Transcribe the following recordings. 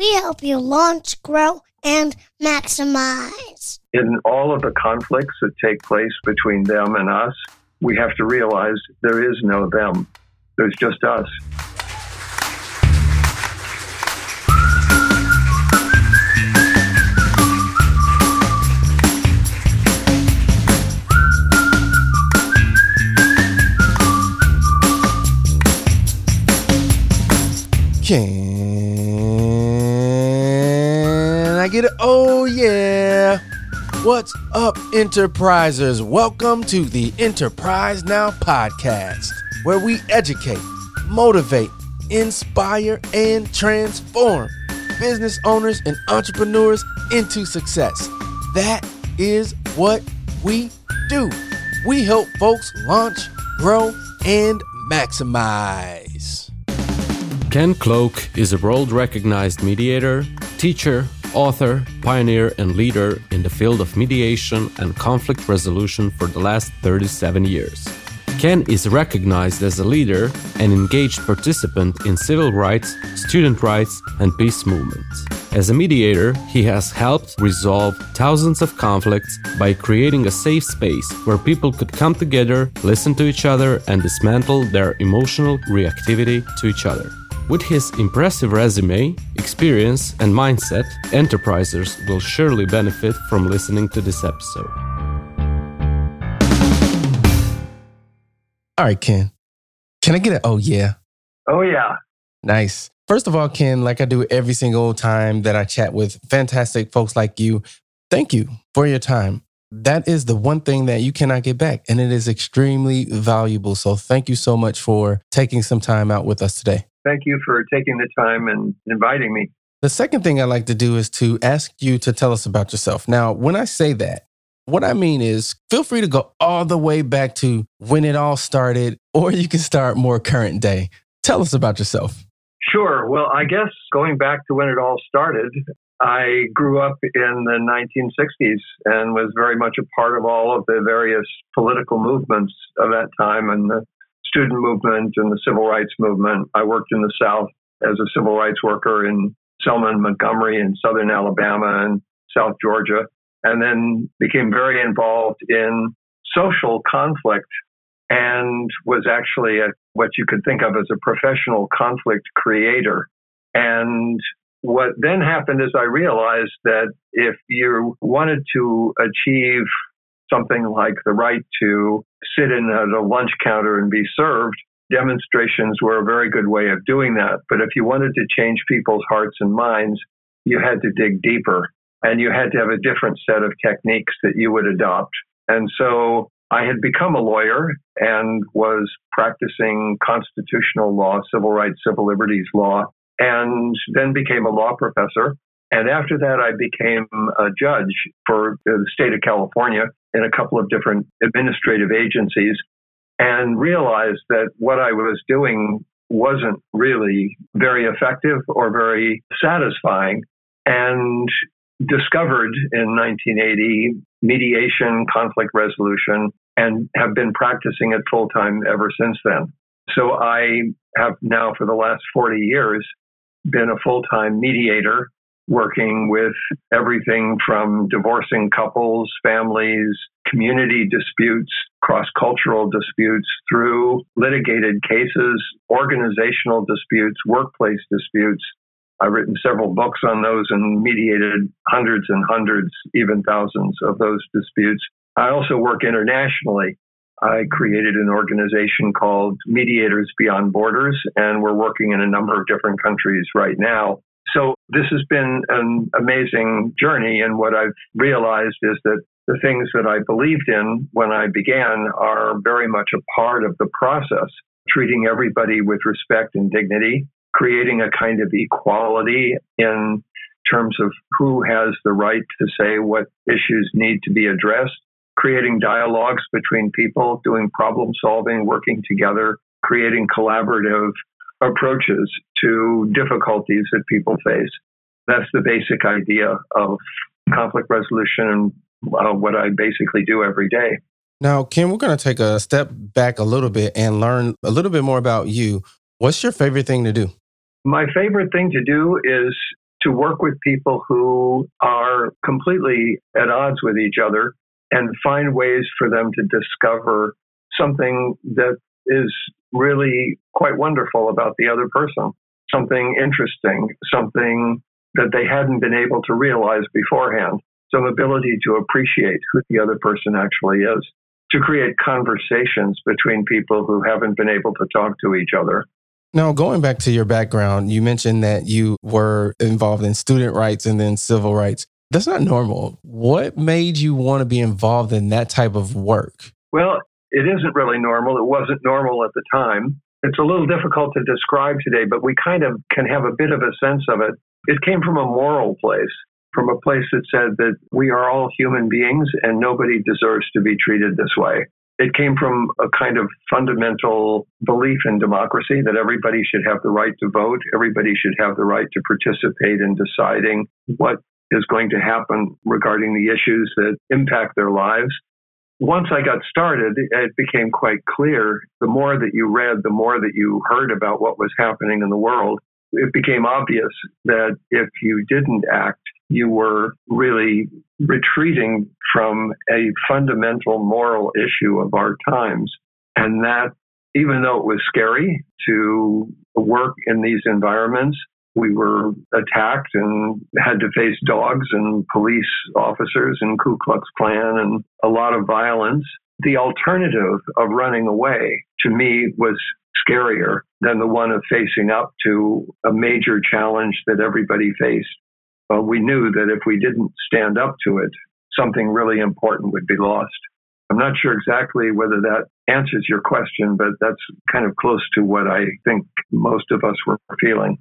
We help you launch, grow, and maximize. In all of the conflicts that take place between them and us, we have to realize there is no them. There's just us. Can get it? Oh, yeah. What's up, enterprisers? Welcome to the Enterprise Now podcast, where we educate, motivate, inspire, and transform business owners and entrepreneurs into success. That is what we do. We help folks launch, grow, and maximize. Ken Cloke is a world recognized mediator, teacher, author, pioneer, and leader in the field of mediation and conflict resolution for the last 37 years. Ken is recognized as a leader and engaged participant in civil rights, student rights, and peace movements. As a mediator, he has helped resolve thousands of conflicts by creating a safe space where people could come together, listen to each other, and dismantle their emotional reactivity to each other. With his impressive resume, experience, and mindset, enterprisers will surely benefit from listening to this episode. All right, Ken. Can I get it? Oh, yeah. Oh, yeah. Nice. First of all, Ken, like I do every single time that I chat with fantastic folks like you, thank you for your time. That is the one thing that you cannot get back, and it is extremely valuable. So, thank you so much for taking some time out with us today. Thank you for taking the time and inviting me. The second thing I like to do is to ask you to tell us about yourself. Now, when I say that, what I mean is feel free to go all the way back to when it all started, or you can start more current day. Tell us about yourself. Sure. Well, I guess going back to when it all started, I grew up in the 1960s and was very much a part of all of the various political movements of that time and the student movement and the civil rights movement. I worked in the South as a civil rights worker in Selma and Montgomery in southern Alabama and South Georgia, and then became very involved in social conflict and was actually a, what you could think of as a professional conflict creator. And what then happened is I realized that if you wanted to achieve something like the right to sit in at a lunch counter and be served, demonstrations were a very good way of doing that. But if you wanted to change people's hearts and minds, you had to dig deeper and you had to have a different set of techniques that you would adopt. And so I had become a lawyer and was practicing constitutional law, civil rights, civil liberties law and then became a law professor. And after that, I became a judge for the state of California in a couple of different administrative agencies and realized that what I was doing wasn't really very effective or very satisfying and discovered in 1980 mediation, conflict resolution, and have been practicing it full time ever since then. So I have now for the last 40 years been a full time mediator, working with everything from divorcing couples, families, community disputes, cross cultural disputes, through litigated cases, organizational disputes, workplace disputes. I've written several books on those and mediated hundreds and hundreds, even thousands of those disputes. I also work internationally. I created an organization called Mediators Beyond Borders, and we're working in a number of different countries right now. So this has been an amazing journey. And what I've realized is that the things that I believed in when I began are very much a part of the process, treating everybody with respect and dignity, creating a kind of equality in terms of who has the right to say what issues need to be addressed, creating dialogues between people, doing problem solving, working together, creating collaborative approaches to difficulties that people face. That's the basic idea of conflict resolution and uh, what I basically do every day. Now, Kim, we're going to take a step back a little bit and learn a little bit more about you. What's your favorite thing to do? My favorite thing to do is to work with people who are completely at odds with each other and find ways for them to discover something that is really quite wonderful about the other person, something interesting, something that they hadn't been able to realize beforehand, some ability to appreciate who the other person actually is, to create conversations between people who haven't been able to talk to each other. Now, going back to your background, you mentioned that you were involved in student rights and then civil rights. That's not normal. What made you want to be involved in that type of work? Well, it isn't really normal. It wasn't normal at the time. It's a little difficult to describe today, but we kind of can have a bit of a sense of it. It came from a moral place, from a place that said that we are all human beings and nobody deserves to be treated this way. It came from a kind of fundamental belief in democracy that everybody should have the right to vote, everybody should have the right to participate in deciding what is going to happen regarding the issues that impact their lives. Once I got started, it became quite clear the more that you read, the more that you heard about what was happening in the world, it became obvious that if you didn't act, you were really retreating from a fundamental moral issue of our times. And that, even though it was scary to work in these environments, we were attacked and had to face dogs and police officers and Ku Klux Klan and a lot of violence. The alternative of running away to me was scarier than the one of facing up to a major challenge that everybody faced. But we knew that if we didn't stand up to it, something really important would be lost. I'm not sure exactly whether that answers your question, but that's kind of close to what I think most of us were feeling.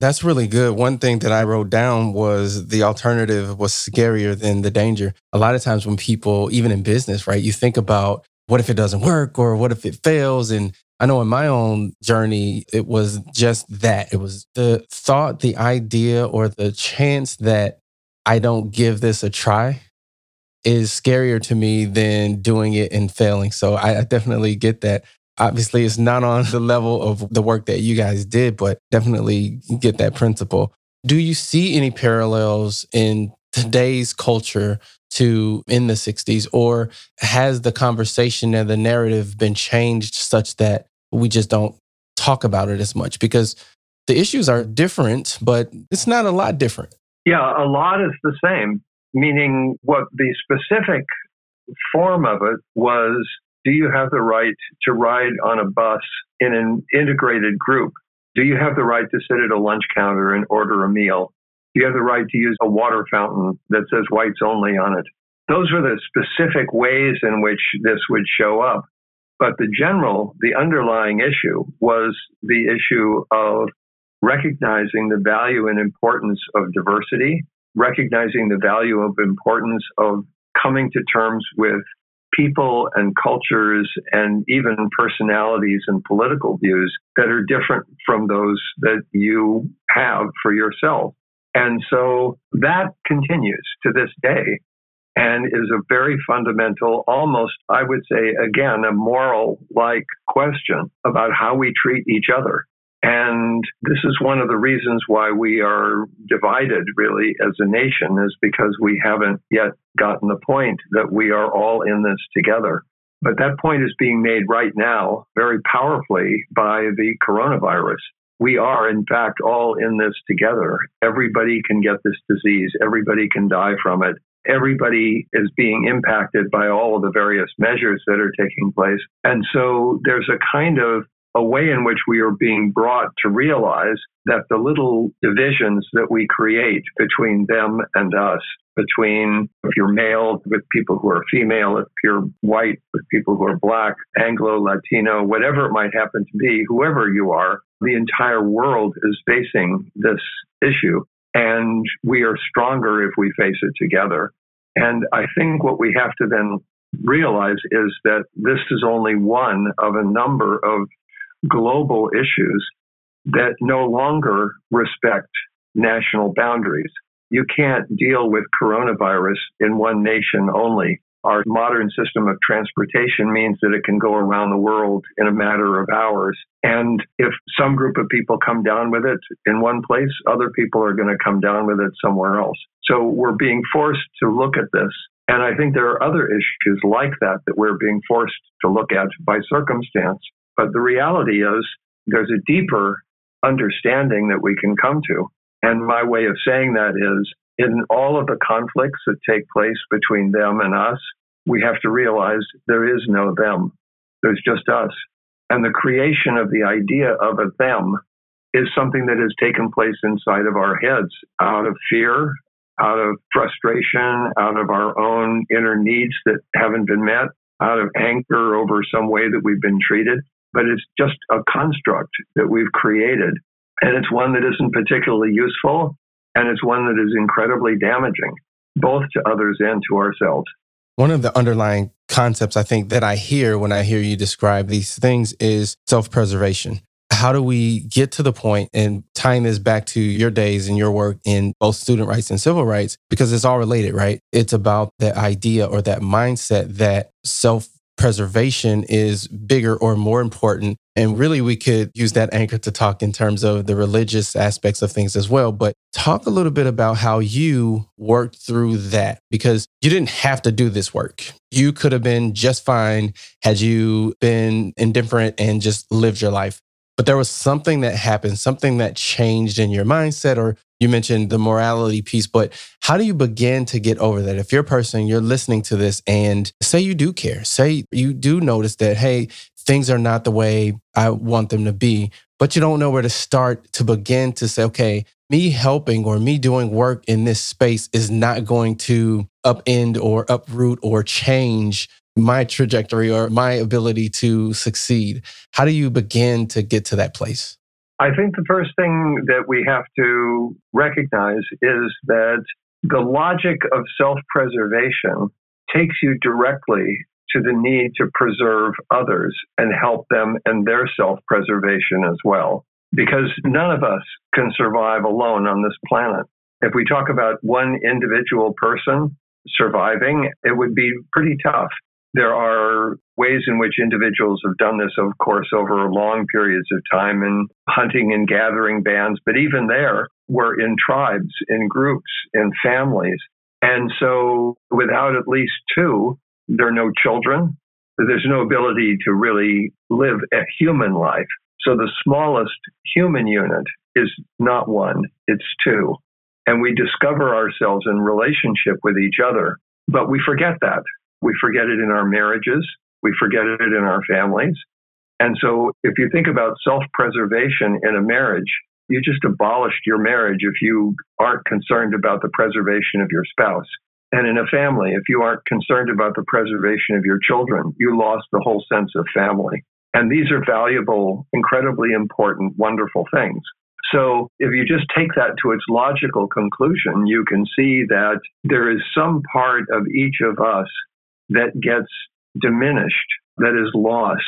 That's really good. One thing that I wrote down was the alternative was scarier than the danger. A lot of times when people, even in business, right, you think about what if it doesn't work or what if it fails? And I know in my own journey, it was just that. It was the thought, the idea, or the chance that I don't give this a try is scarier to me than doing it and failing. So I definitely get that. Obviously, it's not on the level of the work that you guys did, but definitely get that principle. Do you see any parallels in today's culture to in the 60s? Or has the conversation and the narrative been changed such that we just don't talk about it as much? Because the issues are different, but it's not a lot different. Yeah, a lot is the same, meaning what the specific form of it was do you have the right to ride on a bus in an integrated group? Do you have the right to sit at a lunch counter and order a meal? Do you have the right to use a water fountain that says whites only on it? Those were the specific ways in which this would show up. But the general, the underlying issue was the issue of recognizing the value and importance of diversity, recognizing the value of importance of coming to terms with people and cultures and even personalities and political views that are different from those that you have for yourself. And so that continues to this day and is a very fundamental, almost, I would say, again, a moral like question about how we treat each other. And this is one of the reasons why we are divided really as a nation is because we haven't yet gotten the point that we are all in this together. But that point is being made right now very powerfully by the coronavirus. We are, in fact, all in this together. Everybody can get this disease. Everybody can die from it. Everybody is being impacted by all of the various measures that are taking place. And so there's a kind of a way in which we are being brought to realize that the little divisions that we create between them and us, between if you're male with people who are female, if you're white with people who are black, Anglo, Latino, whatever it might happen to be, whoever you are, the entire world is facing this issue. And we are stronger if we face it together. And I think what we have to then realize is that this is only one of a number of global issues that no longer respect national boundaries. You can't deal with coronavirus in one nation only. Our modern system of transportation means that it can go around the world in a matter of hours. And if some group of people come down with it in one place, other people are going to come down with it somewhere else. So we're being forced to look at this. And I think there are other issues like that that we're being forced to look at by circumstance. But the reality is there's a deeper understanding that we can come to. And my way of saying that is in all of the conflicts that take place between them and us, we have to realize there is no them. There's just us. And the creation of the idea of a them is something that has taken place inside of our heads out of fear, out of frustration, out of our own inner needs that haven't been met, out of anger over some way that we've been treated. But it's just a construct that we've created. And it's one that isn't particularly useful and it's one that is incredibly damaging, both to others and to ourselves. One of the underlying concepts I think that I hear when I hear you describe these things is self preservation. How do we get to the point and tying this back to your days and your work in both student rights and civil rights? Because it's all related, right? It's about the idea or that mindset that self preservation is bigger or more important. And really, we could use that anchor to talk in terms of the religious aspects of things as well. But talk a little bit about how you worked through that because you didn't have to do this work. You could have been just fine had you been indifferent and just lived your life. But there was something that happened, something that changed in your mindset or you mentioned the morality piece, but how do you begin to get over that? If you're a person, you're listening to this and say you do care, say you do notice that, hey, things are not the way I want them to be, but you don't know where to start to begin to say, okay, me helping or me doing work in this space is not going to upend or uproot or change my trajectory or my ability to succeed. How do you begin to get to that place? I think the first thing that we have to recognize is that the logic of self preservation takes you directly to the need to preserve others and help them in their self preservation as well. Because none of us can survive alone on this planet. If we talk about one individual person surviving, it would be pretty tough. There are ways in which individuals have done this, of course, over long periods of time in hunting and gathering bands. But even there, we're in tribes, in groups, in families. And so without at least two, there are no children. There's no ability to really live a human life. So the smallest human unit is not one, it's two. And we discover ourselves in relationship with each other. But we forget that. We forget it in our marriages. We forget it in our families. And so if you think about self preservation in a marriage, you just abolished your marriage if you aren't concerned about the preservation of your spouse. And in a family, if you aren't concerned about the preservation of your children, you lost the whole sense of family. And these are valuable, incredibly important, wonderful things. So if you just take that to its logical conclusion, you can see that there is some part of each of us that gets diminished, that is lost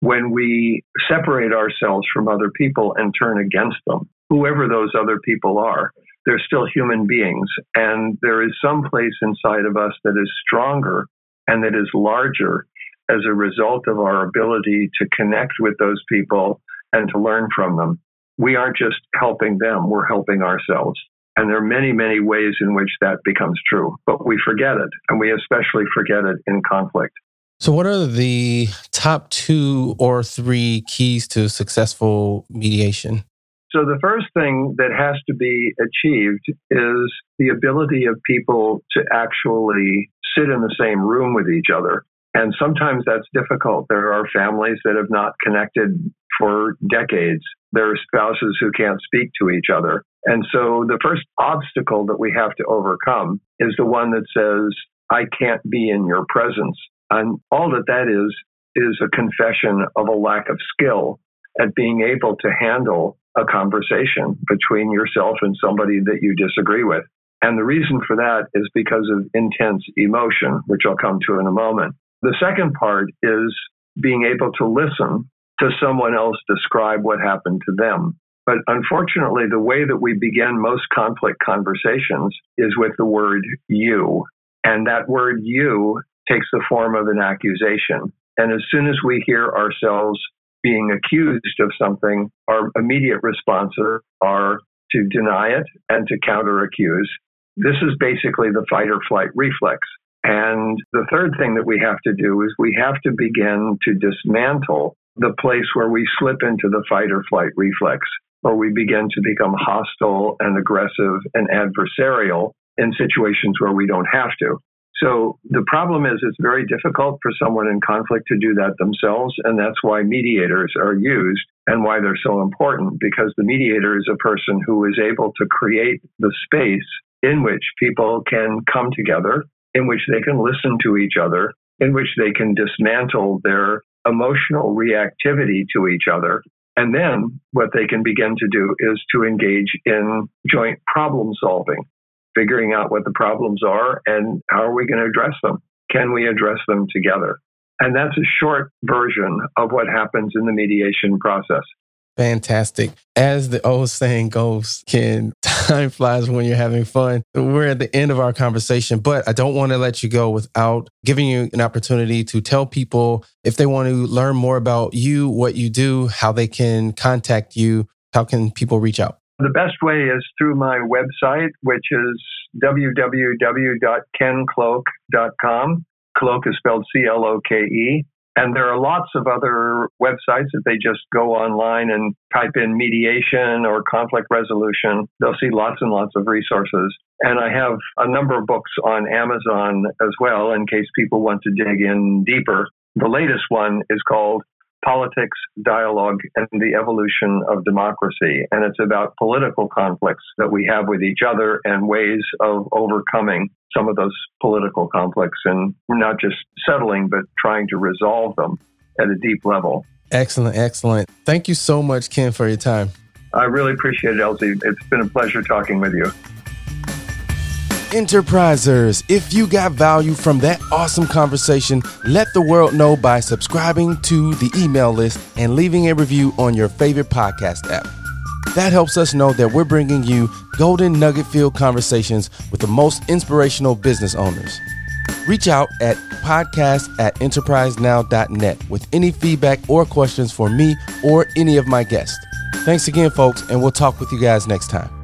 when we separate ourselves from other people and turn against them, whoever those other people are. They're still human beings, and there is some place inside of us that is stronger and that is larger as a result of our ability to connect with those people and to learn from them. We aren't just helping them, we're helping ourselves. And there are many, many ways in which that becomes true, but we forget it, and we especially forget it in conflict. So, what are the top two or three keys to successful mediation? So, the first thing that has to be achieved is the ability of people to actually sit in the same room with each other. And sometimes that's difficult. There are families that have not connected for decades. There are spouses who can't speak to each other. And so the first obstacle that we have to overcome is the one that says, I can't be in your presence. And all that that is, is a confession of a lack of skill at being able to handle a conversation between yourself and somebody that you disagree with. And the reason for that is because of intense emotion, which I'll come to in a moment. The second part is being able to listen to someone else describe what happened to them. But unfortunately, the way that we begin most conflict conversations is with the word you. And that word you takes the form of an accusation. And as soon as we hear ourselves being accused of something, our immediate responses are to deny it and to counter accuse. This is basically the fight or flight reflex. And the third thing that we have to do is we have to begin to dismantle the place where we slip into the fight or flight reflex, or we begin to become hostile and aggressive and adversarial in situations where we don't have to. So the problem is it's very difficult for someone in conflict to do that themselves. And that's why mediators are used and why they're so important because the mediator is a person who is able to create the space in which people can come together, in which they can listen to each other, in which they can dismantle their emotional reactivity to each other. And then what they can begin to do is to engage in joint problem solving figuring out what the problems are and how are we going to address them? Can we address them together? And that's a short version of what happens in the mediation process. Fantastic. As the old saying goes, Ken, time flies when you're having fun. We're at the end of our conversation, but I don't want to let you go without giving you an opportunity to tell people if they want to learn more about you, what you do, how they can contact you, how can people reach out? The best way is through my website, which is www.kencloke.com. Cloke is spelled C L O K E. And there are lots of other websites that they just go online and type in mediation or conflict resolution. They'll see lots and lots of resources. And I have a number of books on Amazon as well in case people want to dig in deeper. The latest one is called politics, dialogue, and the evolution of democracy. And it's about political conflicts that we have with each other and ways of overcoming some of those political conflicts and not just settling, but trying to resolve them at a deep level. Excellent, excellent. Thank you so much, Ken, for your time. I really appreciate it, Elsie. It's been a pleasure talking with you. Enterprisers, if you got value from that awesome conversation, let the world know by subscribing to the email list and leaving a review on your favorite podcast app. That helps us know that we're bringing you golden nugget filled conversations with the most inspirational business owners. Reach out at podcast at enterprisenow.net with any feedback or questions for me or any of my guests. Thanks again, folks, and we'll talk with you guys next time.